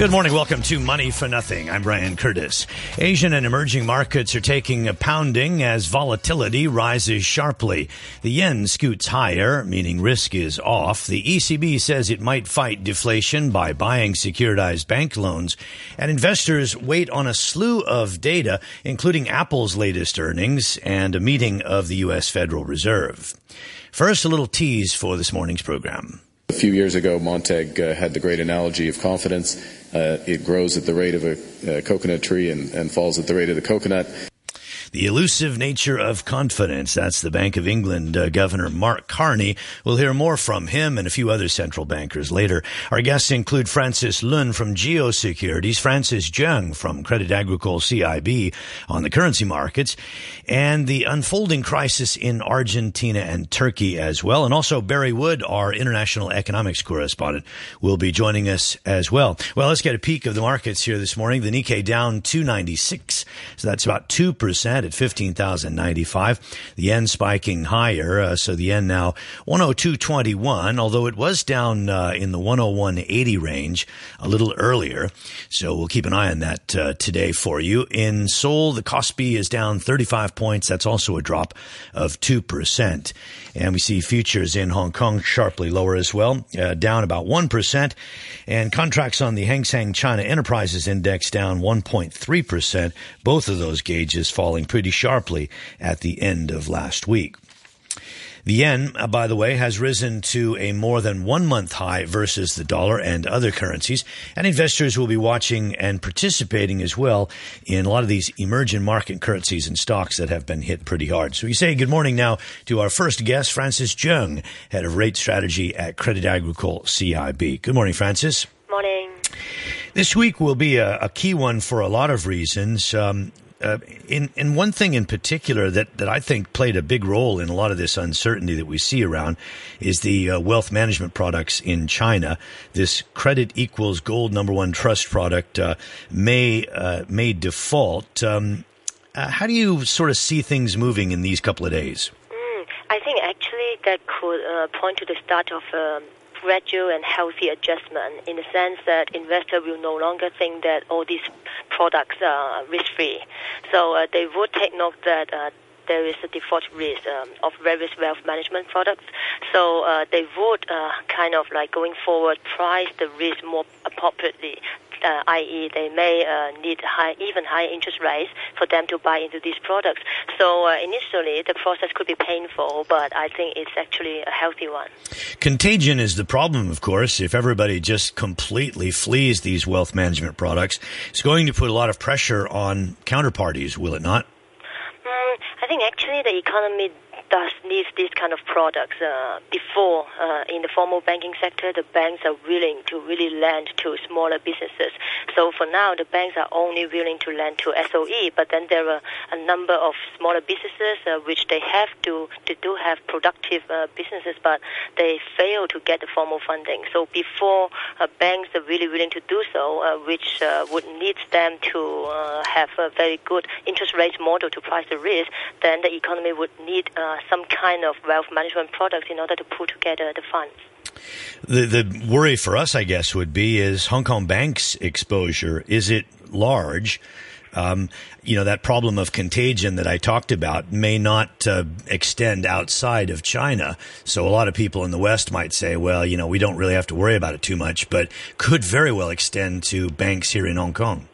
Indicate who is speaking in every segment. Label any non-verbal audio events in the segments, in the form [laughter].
Speaker 1: Good morning. Welcome to Money for Nothing. I'm Brian Curtis. Asian and emerging markets are taking a pounding as volatility rises sharply. The yen scoots higher, meaning risk is off. The ECB says it might fight deflation by buying securitized bank loans. And investors wait on a slew of data, including Apple's latest earnings and a meeting of the U.S. Federal Reserve. First, a little tease for this morning's program.
Speaker 2: A few years ago, Montek uh, had the great analogy of confidence. Uh, it grows at the rate of a, a coconut tree and, and falls at the rate of the coconut.
Speaker 1: The elusive nature of confidence. That's the Bank of England uh, Governor Mark Carney. We'll hear more from him and a few other central bankers later. Our guests include Francis Lun from Geo Securities, Frances Cheung from Credit Agricole CIB on the currency markets, and the unfolding crisis in Argentina and Turkey as well. And also Barry Wood, our international economics correspondent, will be joining us as well. Well, let's get a peek of the markets here this morning. The Nikkei down 296. So that's about 2% at 15,095. The yen spiking higher, uh, so the yen now 102.21, although it was down uh, in the 101.80 range a little earlier. So we'll keep an eye on that uh, today for you. In Seoul, the Kospi is down 35 points. That's also a drop of 2%. And we see futures in Hong Kong sharply lower as well, uh, down about 1%. And contracts on the Hang Seng China Enterprises Index down 1.3%. Both of those gauges falling pretty sharply at the end of last week. The yen, uh, by the way, has risen to a more than one month high versus the dollar and other currencies. And investors will be watching and participating as well in a lot of these emerging market currencies and stocks that have been hit pretty hard. So we say good morning now to our first guest, Frances Cheung, head of rate strategy at Credit Agricole CIB. Good morning, Francis. This week will be a, a, key one for a lot of reasons. Um, uh, in, in one thing in particular that, that I think played a big role in a lot of this uncertainty that we see around is the uh, wealth management products in China. This credit equals gold number one trust product uh, may uh, may default. Um, uh, how do you sort of see things moving in these couple of days?
Speaker 3: Mm, I think actually that could uh, point to the start of um, gradual and healthy adjustment in the sense that investor will no longer think that all these products are risk free. So uh, they would take note that uh, there is a default risk um, of various wealth management products. So uh, they would uh, kind of like going forward price the risk more appropriately uh, i.e., they may uh, need high, even higher interest rates for them to buy into these products. So uh, initially, the process could be painful, but I think it's actually a healthy one.
Speaker 1: Contagion is the problem, of course. If everybody just completely flees these wealth management products, it's going to put a lot of pressure on counterparties, will it not?
Speaker 3: Mm, I think actually the economy does need these kind of products. Uh, before, uh, in the formal banking sector, the banks are willing to really lend to smaller businesses. So for now, the banks are only willing to lend to SOE, but then there are a number of smaller businesses uh, which they have to, to do have productive uh, businesses, but they fail to get the formal funding. So before uh, banks are really willing to do so, uh, which would need them to have a very good interest rate model to price the risk, then the economy would need some kind of wealth management product in order to pull together the funds.
Speaker 1: The the worry for us, I guess, would be is Hong Kong Bank's exposure. Is it large? Um, you know that problem of contagion that I talked about may not uh, extend outside of China. So a lot of people in the West might say, well, you know, we don't really have to worry about it too much, but could very well extend to banks here in Hong Kong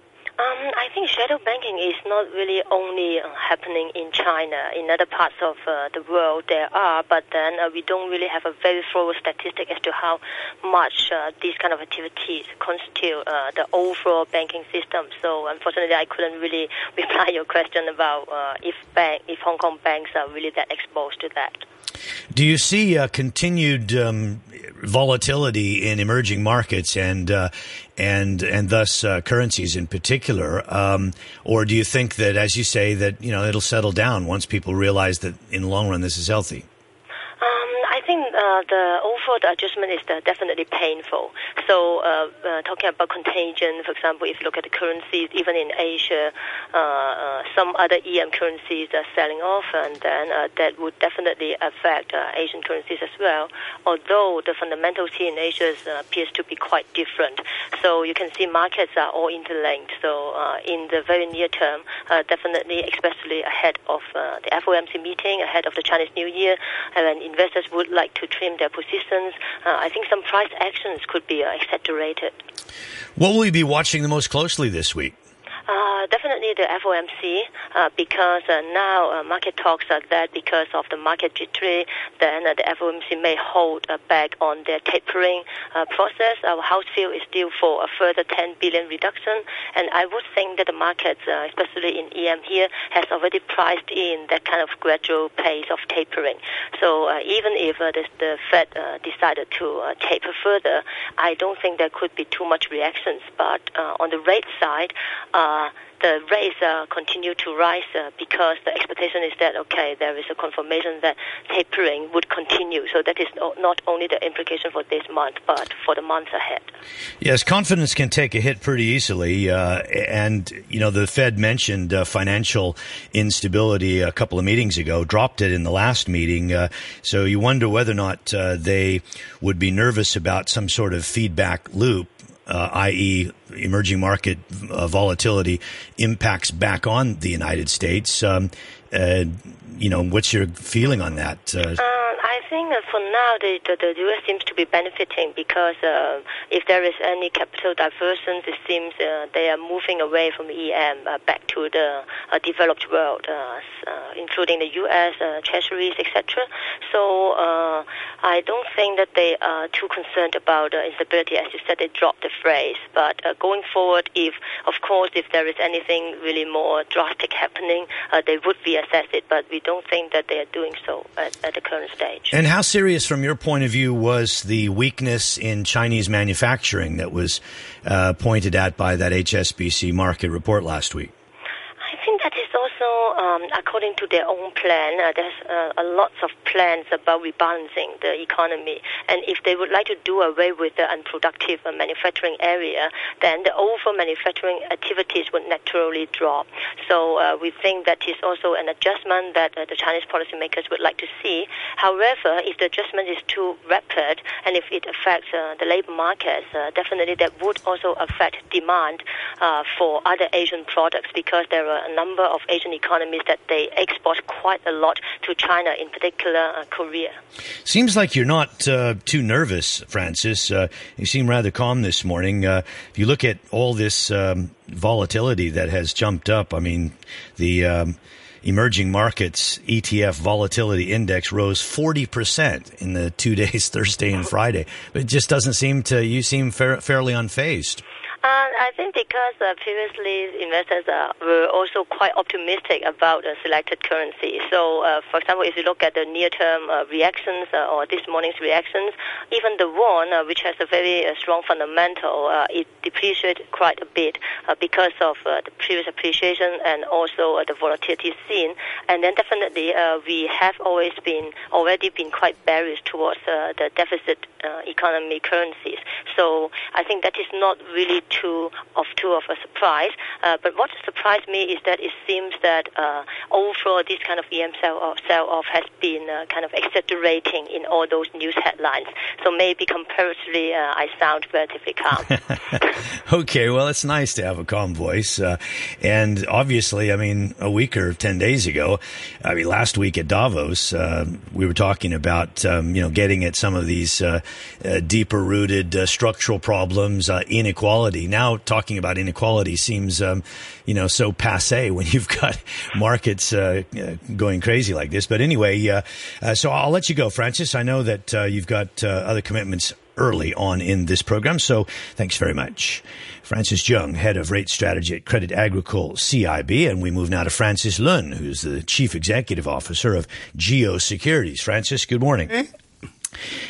Speaker 3: not really only uh, happening in China. In other parts of uh, the world, there are, but then uh, we don't really have a very thorough statistic as to how much uh, these kind of activities constitute uh, the overall banking system. So, unfortunately, I couldn't really [laughs] reply your question about uh, if bank, if Hong Kong banks are really that exposed to that.
Speaker 1: Do you see continued um, volatility in emerging markets and uh, and and thus uh, currencies in particular, um, or do you think that, as you say, that you know it'll settle down once people realize that in the long run this is healthy?
Speaker 3: Uh, the overall adjustment is definitely painful. So, uh, uh, talking about contagion, for example, if you look at the currencies, even in Asia, uh, uh, some other EM currencies are selling off, and then that would definitely affect Asian currencies as well. Although the fundamentals here in Asia appears to be quite different. So, you can see markets are all interlinked. So, in the very near term, definitely, especially ahead of the FOMC meeting, ahead of the Chinese New Year, and investors would like to trim their positions. Uh, I think some price actions could be uh, exaggerated.
Speaker 1: What will you be watching the most closely this week?
Speaker 3: Uh, definitely the FOMC, uh, because uh, now uh, market talks are that because of the market jittery, then uh, the FOMC may hold uh, back on their tapering process. Our house view is still for a further 10 billion reduction, and I would think that the markets, especially in EM here, has already priced in that kind of gradual pace of tapering. So even if the, the, Fed decided to taper further, I don't think there could be too much reactions. But on the rate side, the rates uh, continue to rise uh, because the expectation is that okay, there is a confirmation that tapering would continue. So that is not only the implication for this month, but for the months ahead.
Speaker 1: Yes, confidence can take a hit pretty easily, uh, and you know the Fed mentioned uh, financial instability a couple of meetings ago, dropped it in the last meeting. Uh, so you wonder whether or not uh, they would be nervous about some sort of feedback loop i.e., emerging market uh, volatility, impacts back on the United States. Um, uh, you know, what's your feeling on that?
Speaker 3: Uh, think for now the, the, the, U.S. seems to be benefiting because uh, if there is any capital diversion, it seems uh, they are moving away from EM back to the developed world, including the U.S. treasuries, etc. So I don't think that they are too concerned about uh, instability. As you said, they dropped the phrase. But uh, going forward, if, of course, if there is anything really more drastic happening, uh, they would reassess it. But we don't think that they are doing so at, at the current stage.
Speaker 1: And how serious, from your point of view, was the weakness in Chinese manufacturing that was uh, pointed at by that HSBC market report last week?
Speaker 3: Also, um, according to their own plan, uh, there's uh, a lots of plans about rebalancing the economy. And if they would like to do away with the unproductive uh, manufacturing area, then the over manufacturing activities would naturally drop. So uh, we think that is also an adjustment that uh, the Chinese policymakers would like to see. However, if the adjustment is too rapid and if it affects uh, the labor markets, definitely that would also affect demand for other Asian products because there are a number of Asian economies that they export quite a lot to China, in particular uh, Korea.
Speaker 1: Seems like you're not uh, too nervous, Francis. Uh, you seem rather calm this morning. Uh, if you look at all this um, volatility that has jumped up, I mean, the um, emerging markets ETF volatility index rose 40% in the two [laughs] days, Thursday and Friday. But it just doesn't seem to, you seem fair, fairly unfazed.
Speaker 3: Uh, I think because uh, previously investors uh, were also quite optimistic about uh, selected currency. So, uh, for example, if you look at the near-term uh, reactions uh, or this morning's reactions, even the won, which has a very strong fundamental, it depreciated quite a bit because of the previous appreciation and also the volatility seen. And then definitely we have always been already been quite bearish towards the deficit economy currencies. So I think that is not really too of too of a surprise. Uh, but what surprised me is that it seems that uh, overall this kind of EM sell off, sell off has been uh, kind of exaggerating in all those news headlines. So maybe comparatively, uh, I sound relatively calm. [laughs]
Speaker 1: okay, well, it's nice to have a calm voice. Uh, and obviously, I mean, a week or 10 days ago, I mean, last week at Davos, uh, we were talking about, um, you know, getting at some of these deeper rooted structural problems, inequality now talking about inequality seems, um, you know, so passe when [laughs] you've got markets uh, uh, going crazy like this. But anyway, uh, uh, so I'll let you go, Francis. I know that uh, you've got other commitments early on in this program, so thanks very much. Frances Cheung, head of rate strategy at Credit Agricole CIB, and we move now to Francis Lun, who's the chief executive officer of Geo Securities. Francis, good morning.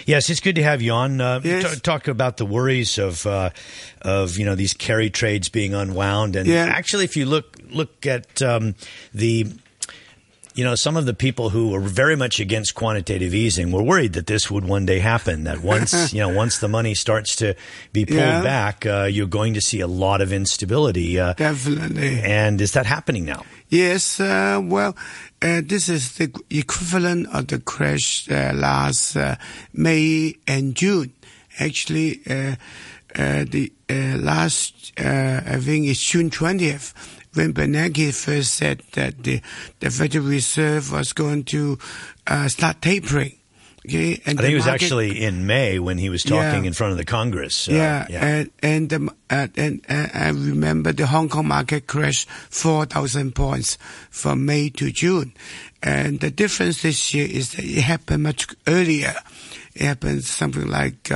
Speaker 1: Yes, it's good to have you on. Uh, yes. t- talk about the worries of uh, of you know these carry trades being unwound, and yeah. actually, if you look look at um, the you know, some of the people who were very much against quantitative easing were worried that this would one day happen. That once, [laughs] you know, once the money starts to be pulled
Speaker 4: Yeah.
Speaker 1: back, uh, you're going to see a lot of instability. Uh,
Speaker 4: Definitely.
Speaker 1: and is that happening now?
Speaker 4: Yes, uh, well, uh, this is the equivalent of the crash uh, last uh, May and June. Actually, uh, uh, the last, I think it's June 20th, when Bernanke first said that the, the Federal Reserve was going to start tapering. Okay, and
Speaker 1: I think it was
Speaker 4: market-
Speaker 1: actually in May when he was talking
Speaker 4: Yeah.
Speaker 1: in front of the Congress. Uh,
Speaker 4: yeah, and and the, uh, and uh, I remember the Hong Kong market crashed four thousand points from May to June, and the difference this year is that it happened much earlier. It happened something like.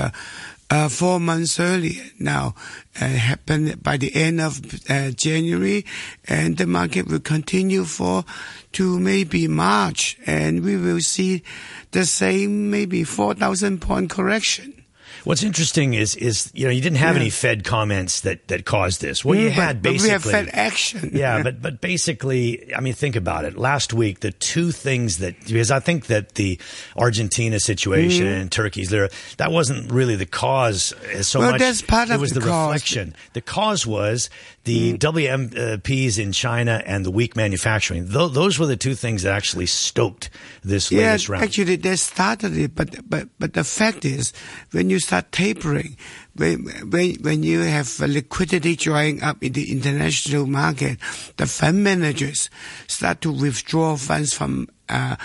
Speaker 4: Uh, four months earlier now, uh, happened by the end of uh, January, and the market will continue for to maybe March, and we will see the same maybe four thousand point correction.
Speaker 1: What's interesting is is you know you didn't have
Speaker 4: Yeah.
Speaker 1: any Fed comments that that caused this. What you had
Speaker 4: but we have. Fed action.
Speaker 1: yeah, [laughs] but but basically, I mean, think about it. Last week, the two things that because I think that the Argentina situation
Speaker 4: Mm-hmm.
Speaker 1: and Turkey's lira that wasn't really the cause uh, so
Speaker 4: Well,
Speaker 1: much.
Speaker 4: that's part
Speaker 1: it
Speaker 4: of
Speaker 1: was
Speaker 4: the
Speaker 1: the,
Speaker 4: cause.
Speaker 1: Reflection. The cause was the WMPs in China and the weak manufacturing. Tho- those were the two things that actually stoked this
Speaker 4: Yeah,
Speaker 1: latest round.
Speaker 4: actually, they started it, but but but the fact is, when you start tapering, when when when you have liquidity drying up in the international market, the fund managers start to withdraw funds from uh,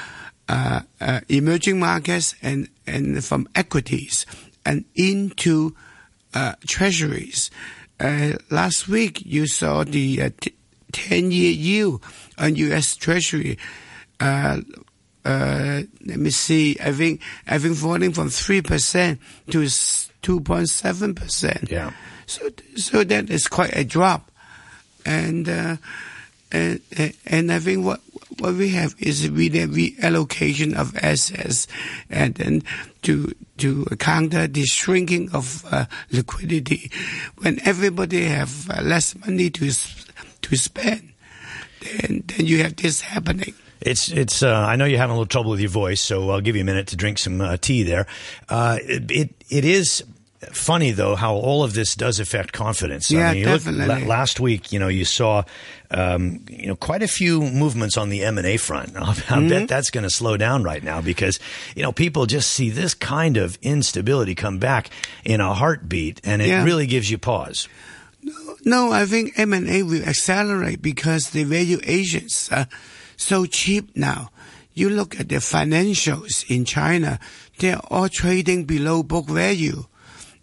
Speaker 4: uh, uh, emerging markets and and from equities and into uh, treasuries. Uh, last week, you saw the uh, t- 10-year yield on U.S. Treasury. Uh, let me see. I think I think falling from three percent to two point seven percent.
Speaker 1: Yeah.
Speaker 4: So so that is quite a drop, and uh, and and I think what what we have is really reallocation of assets, and then to to counter the shrinking of uh, liquidity, when everybody have uh, less money to to spend, then then you have this happening.
Speaker 1: It's it's. Uh, I know you're having a little trouble with your voice, so I'll give you a minute to drink some uh, tea there. Uh, it, it it is funny though how all of this does affect confidence.
Speaker 4: Yeah,
Speaker 1: I mean, you look-
Speaker 4: definitely.
Speaker 1: la- last week, you know, you saw um, you know quite a few movements on the M and A front. [laughs] I'll,
Speaker 4: Mm-hmm.
Speaker 1: bet that's going to slow down right now because you know people just see this kind of instability come back in a heartbeat, and it
Speaker 4: Yeah.
Speaker 1: really gives you pause.
Speaker 4: No, I think M&A will accelerate because the valuations are so cheap now. You look at the financials in China, they're all trading below book value.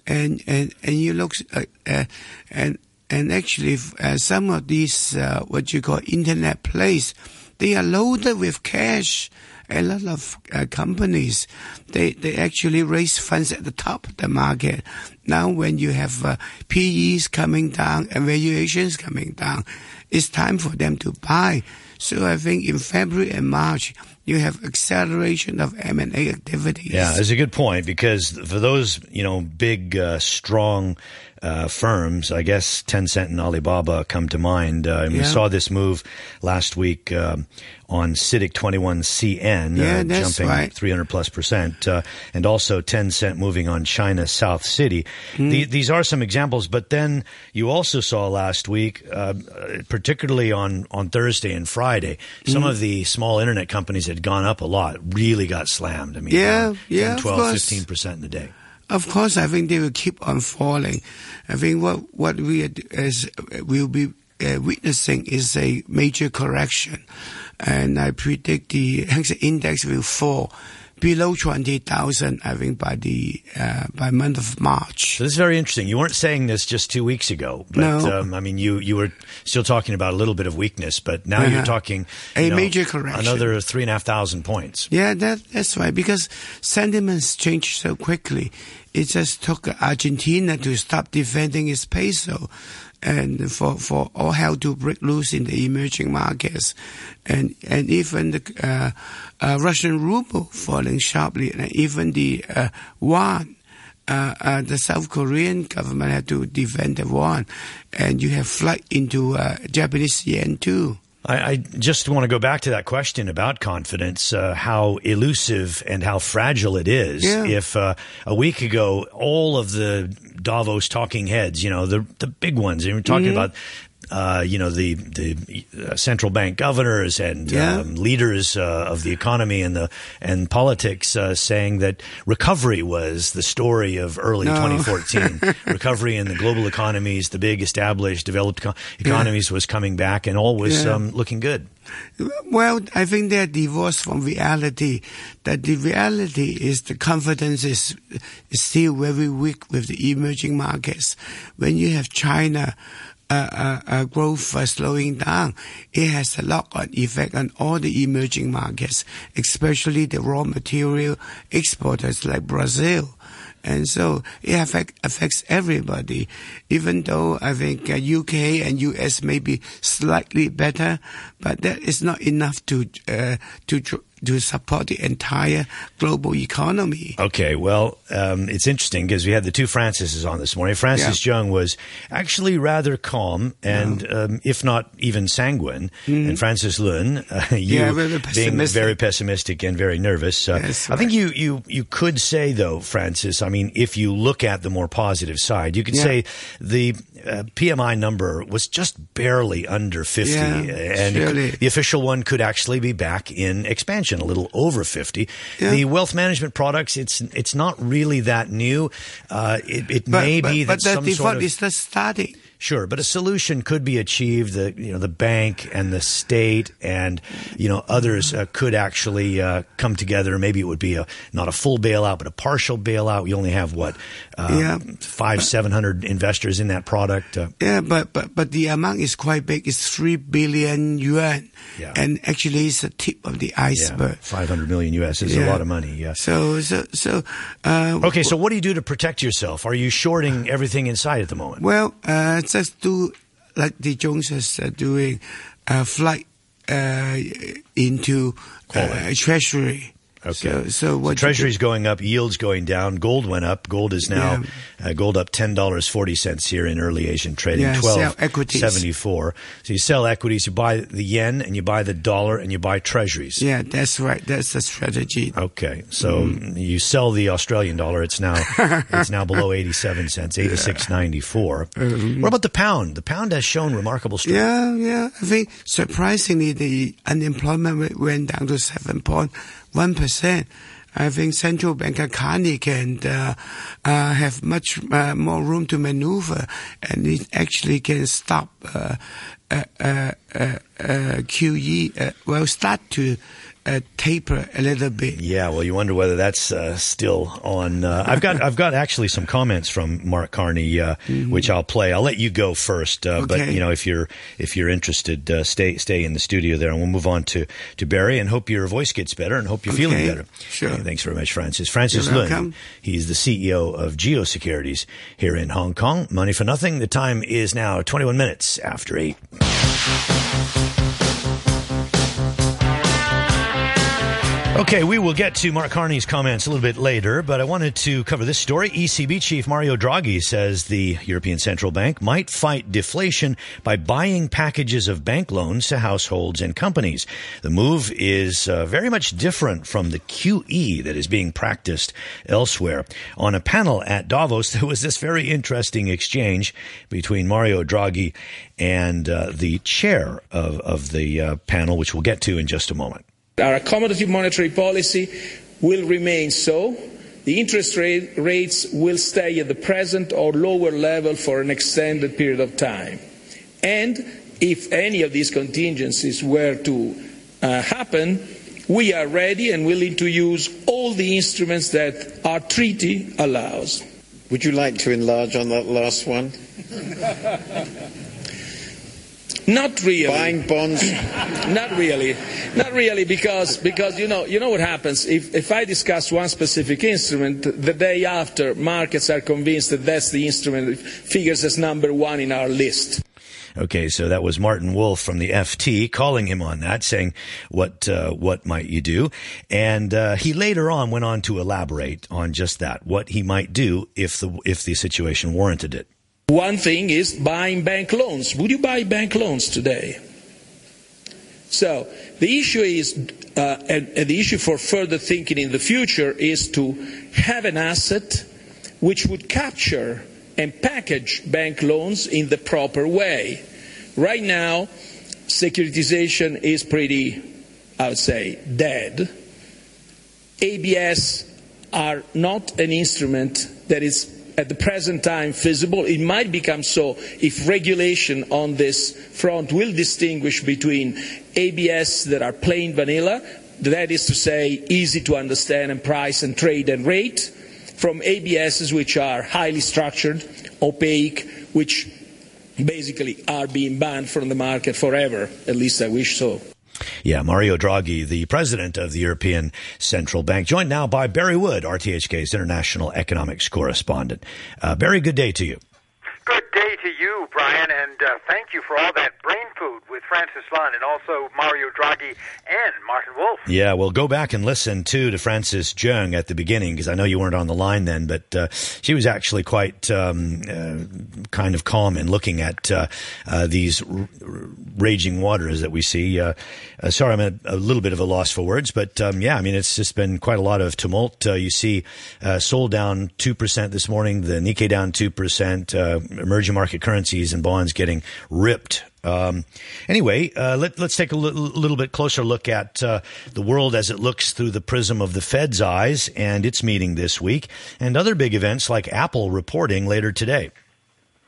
Speaker 4: And, and, and you look, uh, uh, and, and actually, uh, some of these, uh, what you call internet plays, they are loaded with cash. A lot of uh, companies, they, they actually raise funds at the top of the market. Now when you have uh, PEs coming down and valuations coming down, it's time for them to buy. So I think in February and March, you have acceleration of M&A activities.
Speaker 1: Yeah, that's a good point because for those you know big, uh, strong uh, firms, I guess Tencent and Alibaba come to mind. Uh, and we saw this move last week um, on CITIC 21CN,
Speaker 4: Yeah,
Speaker 1: uh, jumping
Speaker 4: right.
Speaker 1: 300 plus percent, uh, and also Tencent moving on China South City.
Speaker 4: Hmm.
Speaker 1: The, these are some examples, but then you also saw last week, uh, particularly on on Thursday and Friday, some of the small internet companies had gone up a lot, really got slammed. I mean,
Speaker 4: Yeah,
Speaker 1: 10,
Speaker 4: yeah, of
Speaker 1: 12, 15 percent in a day.
Speaker 4: Of course, I think they will keep on falling. I think what what we is, will be uh, witnessing is a major correction, and I predict the Hang Seng Index will fall below twenty thousand. I think by the uh, by month of March.
Speaker 1: So this is very interesting. You weren't saying this just two weeks ago, but
Speaker 4: No.
Speaker 1: um, I mean, you you were still talking about a little bit of weakness, but now you're
Speaker 4: Uh-huh.
Speaker 1: talking
Speaker 4: A
Speaker 1: know,
Speaker 4: major correction.
Speaker 1: another three and a half thousand points.
Speaker 4: Yeah, that that's right. Because sentiments change so quickly. It just took Argentina to stop defending its peso, and for for all hell to break loose in the emerging markets, and and even the uh, uh, Russian ruble falling sharply, and even the uh, yuan. Uh, uh, the South Korean government had to defend the yuan, and you have flight into uh, Japanese yen too.
Speaker 1: I, I, just want to go back to that question about confidence, uh, how elusive and how fragile it is.
Speaker 4: Yeah.
Speaker 1: If uh, a week ago, all of the Davos talking heads, you know, the the big ones, and we're talking
Speaker 4: Mm-hmm.
Speaker 1: about. Uh, you know the the uh, central bank governors and
Speaker 4: Yeah.
Speaker 1: um, leaders uh, of the economy and the and politics uh, saying that recovery was the story of early
Speaker 4: No.
Speaker 1: 2014. [laughs] recovery in the global economies, the big established developed co- economies was coming back and all was
Speaker 4: Yeah.
Speaker 1: um, looking good.
Speaker 4: Well, I think they're divorced from reality. That the reality is the confidence is, is still very weak with the emerging markets. When you have China uh, growth slowing down, it has a knock-on effect on all the emerging markets, especially the raw material exporters like Brazil. And so it affect, affects everybody, even though I think uh, UK and US may be slightly better, but that is not enough to uh, to to support the entire global economy.
Speaker 1: Okay, well, um, it's interesting because we had the two Francises on this morning. Frances Cheung was actually rather calm and, um, if not even sanguine, and Francis Lun, [laughs] uh, you.
Speaker 4: Yeah, very
Speaker 1: being very pessimistic and very nervous. Uh,
Speaker 4: Yes,
Speaker 1: I think you, you you could say though, Francis. I mean, if you look at the more positive side, you could
Speaker 4: Yeah.
Speaker 1: say the uh, PMI number was just barely under fifty,
Speaker 4: Yeah,
Speaker 1: and it could- the official one could actually be back in expansion, a little over 50.
Speaker 4: Yeah.
Speaker 1: The wealth management products, it's it's not really that new. Uh, it it
Speaker 4: But,
Speaker 1: may
Speaker 4: but,
Speaker 1: be
Speaker 4: but
Speaker 1: that
Speaker 4: the
Speaker 1: some
Speaker 4: default
Speaker 1: sort of
Speaker 4: is just starting.
Speaker 1: Sure, but a solution could be achieved. The you know the bank and the state and you know others uh, could actually uh, come together. Maybe it would be a not a full bailout, but a partial bailout. We only have what uh,
Speaker 4: Yeah.
Speaker 1: five seven hundred investors in that product. Uh,
Speaker 4: Yeah, but, but, but the amount is quite big. It's 3 billion yuan.
Speaker 1: Yeah.
Speaker 4: And actually it's the tip of the iceberg.
Speaker 1: Yeah, five hundred million U.S. is a lot of money. Yes.
Speaker 4: So, so, so, uh,
Speaker 1: Okay, so what do you do to protect yourself? Are you shorting everything inside at the moment?
Speaker 4: Well, uh, just do like the Joneses are doing, a flight uh, into uh, treasury.
Speaker 1: Okay.
Speaker 4: So, so what? you
Speaker 1: Treasury's going up, yields going down, gold went up. Gold is now uh, gold up ten dollars forty cents here in early Asian trading.
Speaker 4: Yeah,
Speaker 1: Twelve
Speaker 4: equities.
Speaker 1: seventy four. So you sell equities, you buy the yen, and you buy the dollar, and you buy treasuries.
Speaker 4: Yeah, that's right. That's the strategy.
Speaker 1: Okay, so
Speaker 4: Mm-hmm.
Speaker 1: you sell the Australian dollar. It's now [laughs] it's now below eighty seven cents, eighty six ninety four. What about the pound? The pound has shown remarkable strength.
Speaker 4: Mm-hmm. Yeah, yeah. I think surprisingly, the unemployment rate went down to seven point one percent. I think central banker Carney can uh, uh, have much uh, more room to maneuver, and it actually can stop uh, uh, uh, QE. Uh, well, start to uh, taper a little bit.
Speaker 1: Yeah, well, you wonder whether that's uh, still on. Uh, I've got I've got actually some comments from Mark Carney, uh, which I'll play. I'll let you go first, uh, but
Speaker 4: Mm-hmm.
Speaker 1: You know if you're if you're interested, uh, stay stay in the studio there, and we'll move on to to Barry, and hope your voice gets better, and hope you're feeling better.
Speaker 4: sure.
Speaker 1: Okay, thanks very much, Francis. Francis
Speaker 4: You're
Speaker 1: He's the CEO of Geosecurities here in Hong Kong. Money for nothing. The time is now 21 minutes after eight. Thank you. Okay, we will get to Mark Carney's comments a little bit later, but I wanted to cover this story. ECB chief Mario Draghi says the European Central Bank might fight deflation by buying packages of bank loans to households and companies. The move is uh, very much different from the QE that is being practiced elsewhere. On a panel at Davos, [laughs] there was this very interesting exchange between Mario Draghi and uh, the chair of, of the uh, panel, which we'll get to in just a moment.
Speaker 5: Our accommodative monetary policy will remain so. The interest rate, rates will stay at the present or lower level for an extended period of time. And if any of these contingencies were to uh, happen, we are ready and willing to use all the instruments that our treaty allows.
Speaker 6: Would you like to enlarge on that last one? [laughs]
Speaker 5: Not really.
Speaker 6: Buying bonds. [clears throat]
Speaker 5: Not really, not really, because because you know you know what happens if if I discuss one specific instrument, the day after markets are convinced that that's the instrument that figures as number one in our list.
Speaker 1: Okay, so that was Martin Wolf from the FT calling him on that, saying, "What uh, what might you do?" And uh, he later on went on to elaborate on just that, what he might do if the if the situation warranted it.
Speaker 5: One thing is buying bank loans. Would you buy bank loans today? So the issue is, uh, and, and the issue for further thinking in the future is to have an asset which would capture and package bank loans in the proper way. Right now, securitization is pretty, I would say, dead. ABS are not an instrument that is at the present time feasible. It might become so if regulation on this front will distinguish between ABS that are plain vanilla, that is to say, easy to understand and price and trade and rate, from ABSs which are highly structured, opaque, which basically are being banned from the market forever. At least I wish so.
Speaker 1: Yeah, Mario Draghi, the president of the European Central Bank, joined now by Barry Wood, RTHK's international economics correspondent. Uh, Barry, good day to you.
Speaker 7: Good day to you, Brian, and uh, thank you for all that brain food with Francis Lun and also Mario Draghi and Martin Wolf.
Speaker 1: Yeah, well, go back and listen too to Frances Cheung at the beginning because I know you weren't on the line then, but uh, she was actually quite um, uh, kind of calm in looking at uh, uh, these r- raging waters that we see. Uh, sorry, I'm a little bit of a loss for words, but um, yeah, I mean it's just been quite a lot of tumult. you see, Seoul down two percent this morning, the Nikkei down two percent, emerging market currencies and bonds getting ripped um, anyway, uh, let, us take a l- little bit closer look at uh, the world as it looks through the prism of the Fed's eyes and its meeting this week, and other big events like Apple reporting later today.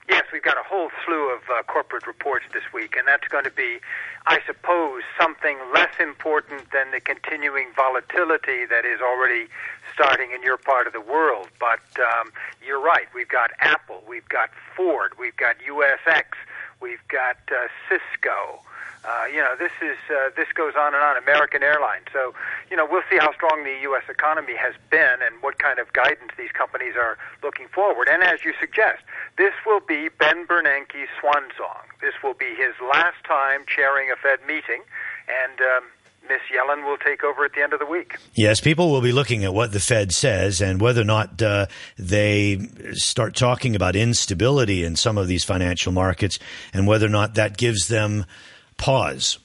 Speaker 7: Yes, we've got a whole slew of uh, corporate reports this week, and that's going to be, I suppose, something less important than the continuing volatility that is already starting in your part of the world. But um, you're right. We've got Apple, we've got Ford, we've got USX. We've got uh, Cisco. Uh, you know, this is uh, this goes on and on. American Airlines. So, you know, we'll see how strong the U.S. economy has been and what kind of guidance these companies are looking forward. And as you suggest, this will be Ben Bernanke's swan song. This will be his last time chairing a Fed meeting, and um, Miss Yellen will take over at the end of the week.
Speaker 1: Yes, people will be looking at what the Fed says and whether or not uh, they start talking about instability in some of these financial markets and whether or not that gives them pause.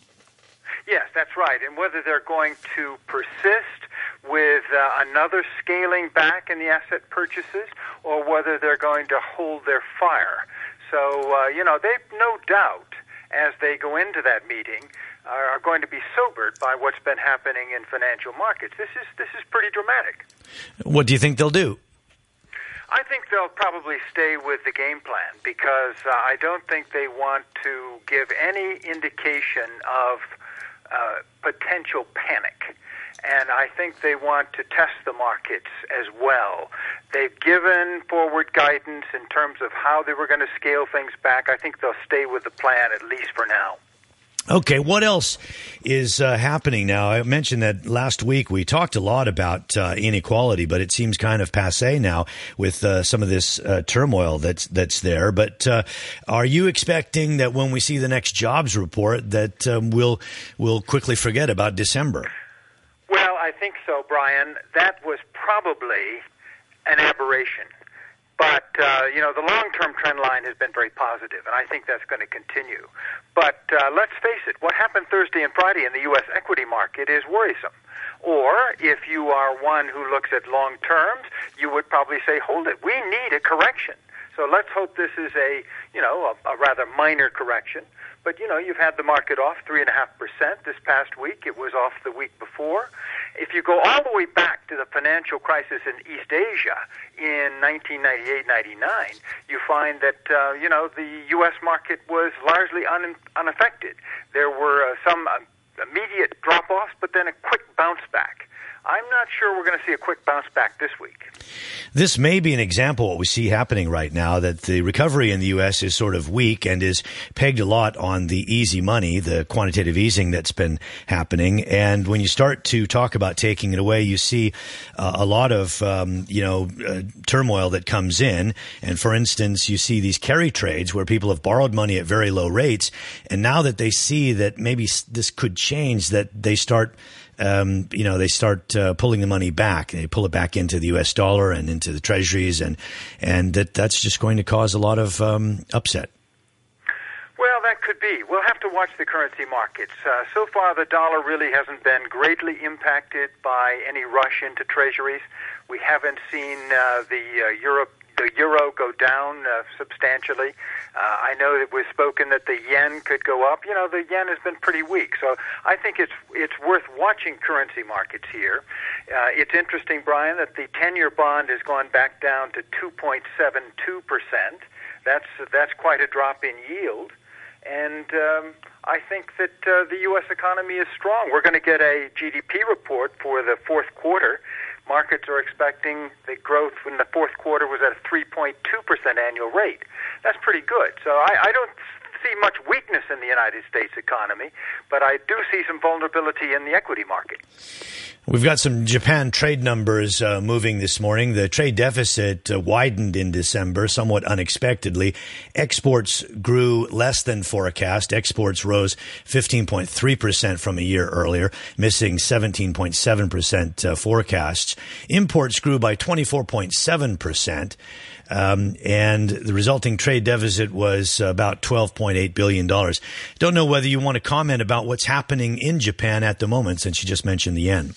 Speaker 7: Yes, that's right. And whether they're going to persist with uh, another scaling back in the asset purchases or whether they're going to hold their fire. So, uh, you know, they've no doubt as they go into that meeting are going to be sobered by what's been happening in financial markets. This is this is pretty dramatic.
Speaker 1: What do you think they'll do?
Speaker 7: I think they'll probably stay with the game plan because uh, I don't think they want to give any indication of uh, potential panic. And I think they want to test the markets as well. They've given forward guidance in terms of how they were going to scale things back. I think they'll stay with the plan at least for now.
Speaker 1: Okay, what else is uh, happening now? I mentioned that last week we talked a lot about uh, inequality, but it seems kind of passe now with uh, some of this uh, turmoil that's that's there. But uh, are you expecting that when we see the next jobs report that um, we'll we'll quickly forget about December?
Speaker 7: Well, I think so, Brian. That was probably an aberration. But uh, you know, the long-term trend line has been very positive, and I think that's going to continue. But uh, let's face it, what happened Thursday and Friday in the U.S. equity market is worrisome. Or if you are one who looks at long terms, you would probably say, hold it, we need a correction. So let's hope this is a, you know, a, a rather minor correction. But you know, you've had the market off three and a half percent this past week. It was off the week before. If you go all the way back to the financial crisis in East Asia in 1998-99, you find that uh, you know the U.S. market was largely un- unaffected. There were uh, some uh, immediate drop-offs, but then a quick bounce back. I'm not sure we're going to see a quick bounce back this week.
Speaker 1: This may be an example of what we see happening right now that the recovery in the U.S. is sort of weak and is pegged a lot on the easy money, the quantitative easing that's been happening. And when you start to talk about taking it away, you see uh, a lot of, um, you know, uh, turmoil that comes in. And for instance, you see these carry trades where people have borrowed money at very low rates. And now that they see that maybe this could change, that they start um, you know, they start uh, pulling the money back. They pull it back into the U.S. dollar and into the treasuries, and and that that's just going to cause a lot of um, upset.
Speaker 7: Well, that could be. We'll have to watch the currency markets. Uh, so far, the dollar really hasn't been greatly impacted by any rush into treasuries. We haven't seen uh, the uh, Europe the euro go down uh, substantially. Uh, I know it was spoken that the yen could go up. You know, the yen has been pretty weak, so I think it's it's worth watching currency markets here. Uh, it's interesting, Brian, that the ten-year bond has gone back down to 2.72 percent. That's that's quite a drop in yield, and um, I think that uh, the U.S. economy is strong. We're going to get a GDP report for the fourth quarter markets are expecting the growth in the fourth quarter was at a 3.2% annual rate. That's pretty good. So I, I don't see much weakness in the United States economy, but I do see some vulnerability in the equity market.
Speaker 1: We've got some Japan trade numbers uh, moving this morning. The trade deficit uh, widened in December somewhat unexpectedly. Exports grew less than forecast. Exports rose 15.3% from a year earlier, missing 17.7% uh, forecasts. Imports grew by 24.7%. Um, and the resulting trade deficit was about $12.8 billion. Don't know whether you want to comment about what's happening in Japan at the moment, since you just mentioned the yen.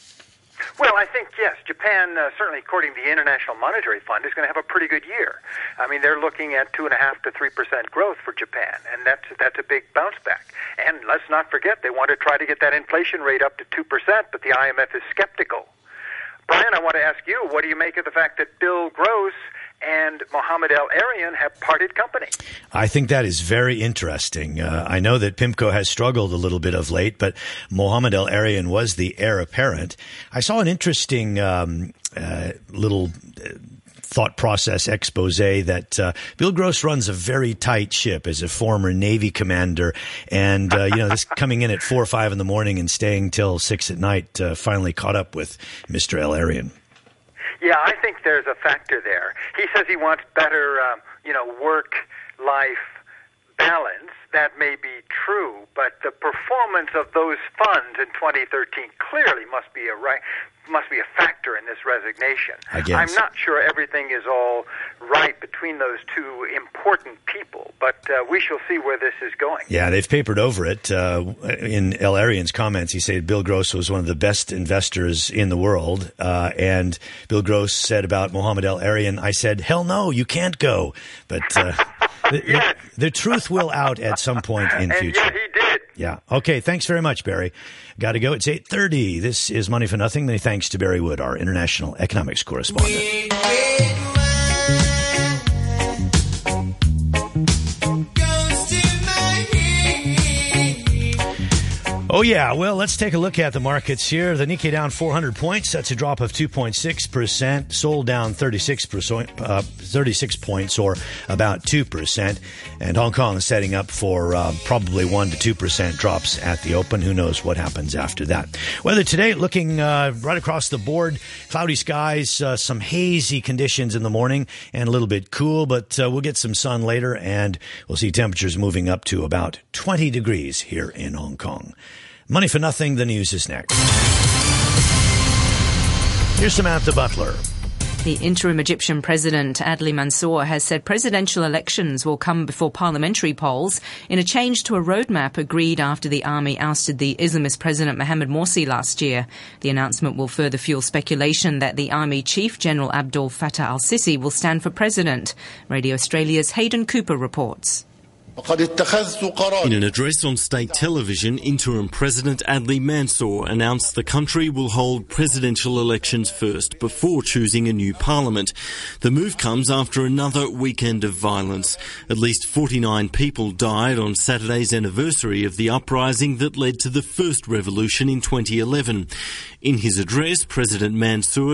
Speaker 7: Well, I think yes, Japan uh, certainly, according to the International Monetary Fund, is going to have a pretty good year. I mean, they're looking at two and a half to three percent growth for Japan, and that's that's a big bounce back. And let's not forget they want to try to get that inflation rate up to two percent, but the IMF is skeptical. Brian, I want to ask you, what do you make of the fact that Bill Gross and Mohamed El-Erian have parted company.
Speaker 1: I think that is very interesting. Uh, I know that PIMCO has struggled a little bit of late, but Mohamed El-Erian was the heir apparent. I saw an interesting um, uh, little uh, thought process expose that uh, Bill Gross runs a very tight ship as a former Navy commander, and uh, you know this [laughs] coming in at four or five in the morning and staying till six at night. Uh, finally caught up with Mister El-Erian.
Speaker 7: Yeah, I think there's a factor there. He says he wants better, um, you know, work-life balance. That may be true, but the performance of those funds in 2013 clearly must be a right must be a factor in this resignation.
Speaker 1: I guess.
Speaker 7: I'm not sure everything is all right between those two important people, but uh, we shall see where this is going.
Speaker 1: Yeah, they've papered over it. Uh, in El-Erian's comments, he said Bill Gross was one of the best investors in the world. Uh, and Bill Gross said about Mohamed El-Erian, I said, hell no, you can't go. But uh, [laughs] the,
Speaker 7: yes.
Speaker 1: the, the, truth will out at some point in [laughs]
Speaker 7: and
Speaker 1: future.
Speaker 7: Yeah, he did.
Speaker 1: Yeah. Okay. Thanks very much, Barry. Got to go. It's 8.30. This is Money for Nothing. Many thanks to Barry Wood, our international economics correspondent. Oh, yeah. Well, let's take a look at the markets here. The Nikkei down 400 points. That's a drop of 2.6%. Seoul down 36, uh, 36 points, or about 2%. And Hong Kong is setting up for uh, probably 1 to 2% drops at the open. Who knows what happens after that? Weather today looking uh, right across the board. Cloudy skies, uh, some hazy conditions in the morning, and a little bit cool, but uh, we'll get some sun later, and we'll see temperatures moving up to about 20 degrees here in Hong Kong. Money for nothing. The news is next. Here's Samantha Butler.
Speaker 8: The interim Egyptian president, Adli Mansour, has said presidential elections will come before parliamentary polls in a change to a roadmap agreed after the army ousted the Islamist president Mohamed Morsi last year. The announcement will further fuel speculation that the army chief, General Abdel Fattah al-Sisi, will stand for president. Radio Australia's Hayden Cooper reports.
Speaker 9: In an address on state television, interim President Adli Mansour announced the country will hold presidential elections first before choosing a new parliament. The move comes after another weekend of violence. At least 49 people died on Saturday's anniversary of the uprising that led to the first revolution in 2011. In his address, President Mansour